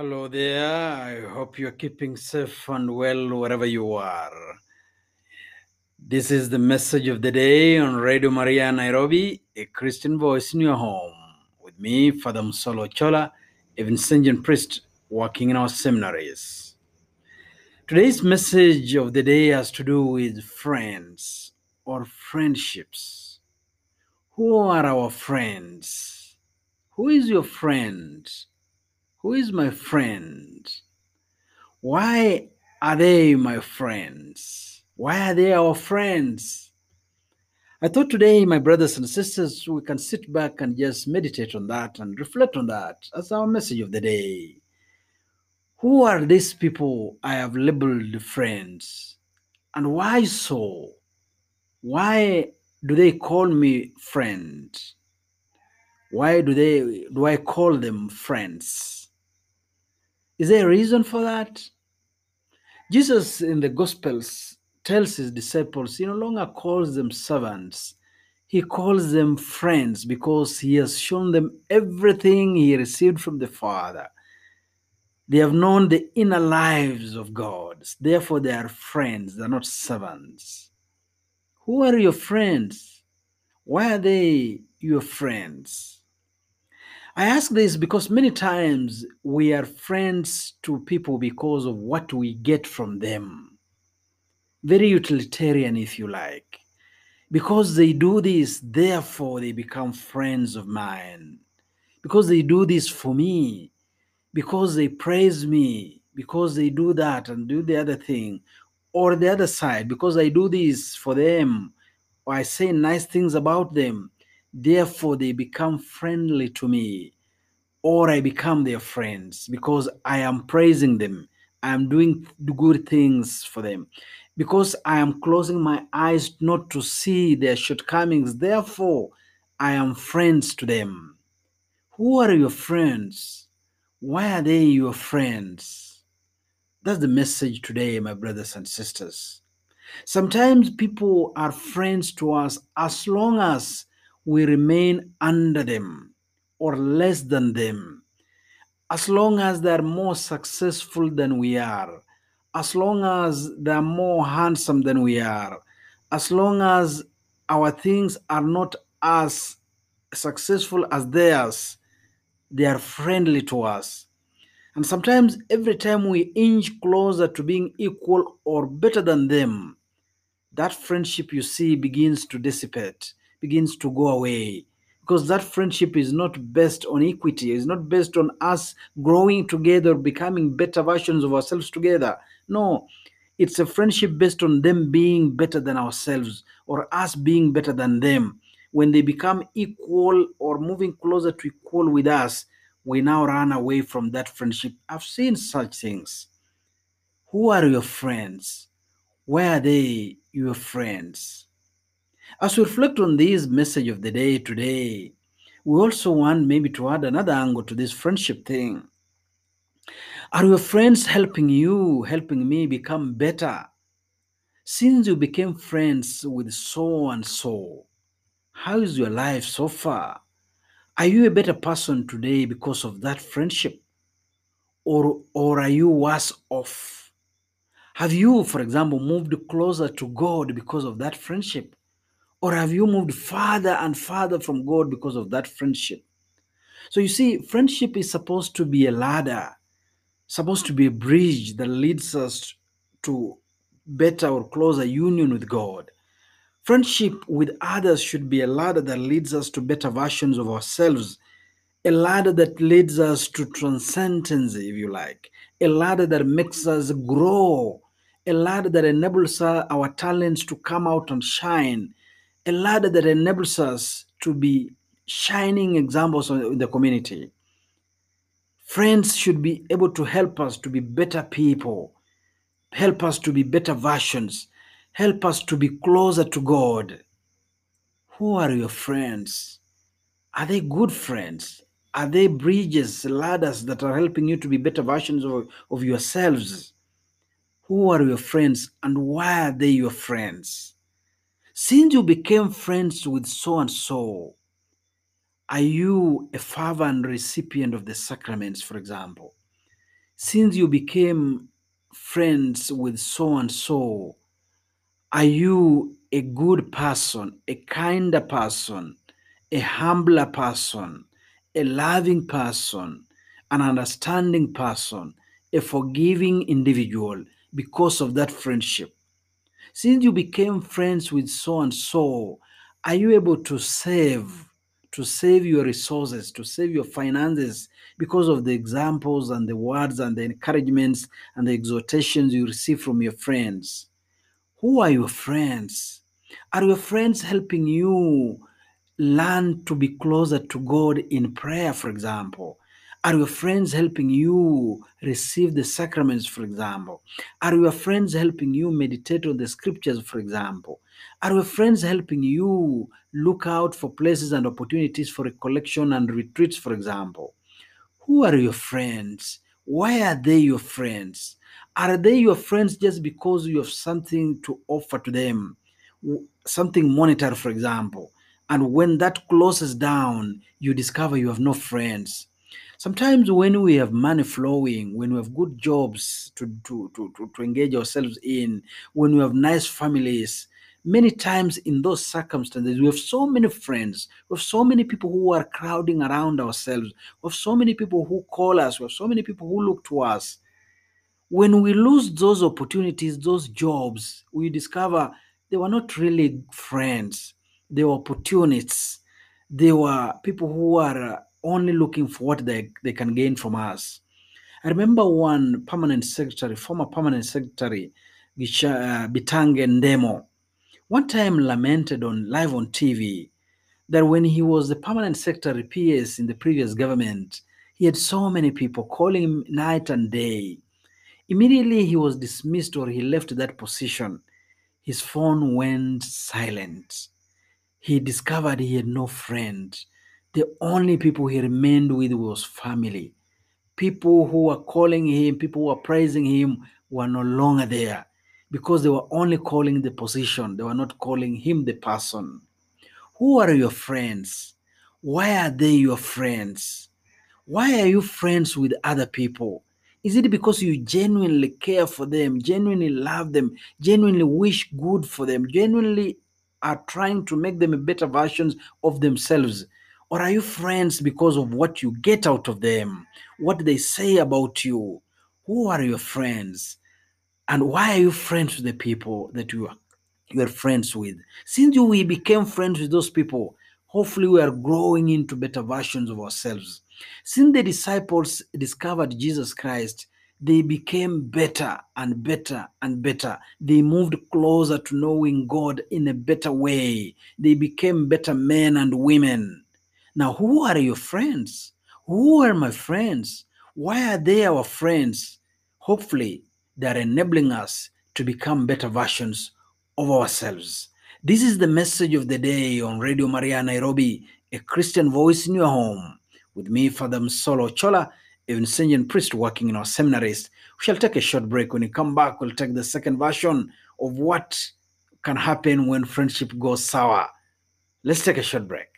Hello there. I hope you're keeping safe and well wherever you are. This is the message of the day on Radio Maria Nairobi, a Christian voice in your home. With me, Father Musolo Chola, a Vincentian priest working in our seminaries. Today's message of the day has to do with friends or friendships. Who are our friends? Who is your friend? Who is my friend? Why are they my friends? Why are they our friends? I thought today, my brothers and sisters, we can sit back and just meditate on that and reflect on that as our message of the day. Who are these people I have labeled friends? And why so? Why do they call me friend? Why do they do I call them friends? Is there a reason for that? Jesus in the Gospels tells his disciples he no longer calls them servants. He calls them friends because he has shown them everything he received from the Father. They have known the inner lives of God. Therefore, they are friends, they're not servants. Who are your friends? Why are they your friends? I ask this because many times we are friends to people because of what we get from them. Very utilitarian, if you like. Because they do this, therefore they become friends of mine. Because they do this for me. Because they praise me. Because they do that and do the other thing. Or the other side, because I do this for them. Or I say nice things about them Therefore, they become friendly to me, or I become their friends because I am praising them. I am doing good things for them because I am closing my eyes not to see their shortcomings. Therefore, I am friends to them. Who are your friends? Why are they your friends? That's the message today, my brothers and sisters. Sometimes people are friends to us as long as we remain under them or less than them, as long as they are more successful than we are, as long as they are more handsome than we are, as long as our things are not as successful as theirs, they are friendly to us. And sometimes, every time we inch closer to being equal or better than them, that friendship you see begins to dissipate begins to go away. Because that friendship is not based on equity it's not based on us growing together becoming better versions of ourselves together. No it's a friendship based on them being better than ourselves or us being better than them. When they become equal or moving closer to equal with us we now run away from that friendship. I've seen such things. Who are your friends? Where are they your friends as we reflect on this message of the day today, we also want maybe to add another angle to this friendship thing. Are your friends helping you, helping me become better? Since you became friends with so and so, how is your life so far? Are you a better person today because of that friendship? Or, or are you worse off? Have you, for example, moved closer to God because of that friendship? Or have you moved farther and farther from God because of that friendship? So you see, friendship is supposed to be a ladder, supposed to be a bridge that leads us to better or closer union with God. Friendship with others should be a ladder that leads us to better versions of ourselves, a ladder that leads us to transcendence, if you like, a ladder that makes us grow, a ladder that enables our talents to come out and shine, a ladder that enables us to be shining examples in the community. Friends should be able to help us to be better people, help us to be better versions, help us to be closer to God. Who are your friends? Are they good friends? Are they bridges, ladders that are helping you to be better versions of, of yourselves? Who are your friends and why are they your friends? Since you became friends with so and so, are you a fervent recipient of the sacraments, for example? since you became friends with so and so, are you a good person, a kinder person, a humbler person, a loving person, an understanding person, a forgiving individual because of that friendship? Since you became friends with so and so, are you able to save, to save your resources, to save your finances because of the examples and the words and the encouragements and the exhortations you receive from your friends? Who are your friends? Are your friends helping you learn to be closer to God in prayer, for example? Are your friends helping you receive the sacraments, for example? Are your friends helping you meditate on the scriptures, for example? Are your friends helping you look out for places and opportunities for recollection and retreats, for example? Who are your friends? Why are they your friends? Are they your friends just because you have something to offer to them? Something monetary, for example. And when that closes down, you discover you have no friends. Sometimes when we have money flowing, when we have good jobs to, to, to, to, to engage ourselves in, when we have nice families, many times in those circumstances, we have so many friends, we have so many people who are crowding around ourselves, we have so many people who call us, we have so many people who look to us. When we lose those opportunities, those jobs, we discover they were not really friends, they were opportunists. They were people who are uh, only looking for what they, they can gain from us. I remember one permanent secretary, former permanent secretary, uh, Bitange Ndemo, one time lamented on live on TV that when he was the permanent secretary PS in the previous government, he had so many people calling him night and day. Immediately he was dismissed or he left that position. His phone went silent. He discovered he had no friend. The only people he remained with was family. People who were calling him, people who were praising him were no longer there because they were only calling the position. They were not calling him the person. Who are your friends? Why are they your friends? Why are you friends with other people? Is it because you genuinely care for them, genuinely love them, genuinely wish good for them, genuinely are trying to make them a better versions of themselves? Or are you friends because of what you get out of them, what they say about you? Who are your friends? And why are you friends with the people that you are you are friends with? Since we became friends with those people, hopefully we are growing into better versions of ourselves. Since the disciples discovered Jesus Christ, they became better and better and better. They moved closer to knowing God in a better way. They became better men and women. Now, who are your friends? Who are my friends? Why are they our friends? Hopefully, they are enabling us to become better versions of ourselves. This is the message of the day on Radio Maria Nairobi, a Christian voice in your home. With me, Father Solo Chola, a Vincentian priest working in our seminaries. We shall take a short break. When we come back, we'll take the second version of what can happen when friendship goes sour. Let's take a short break.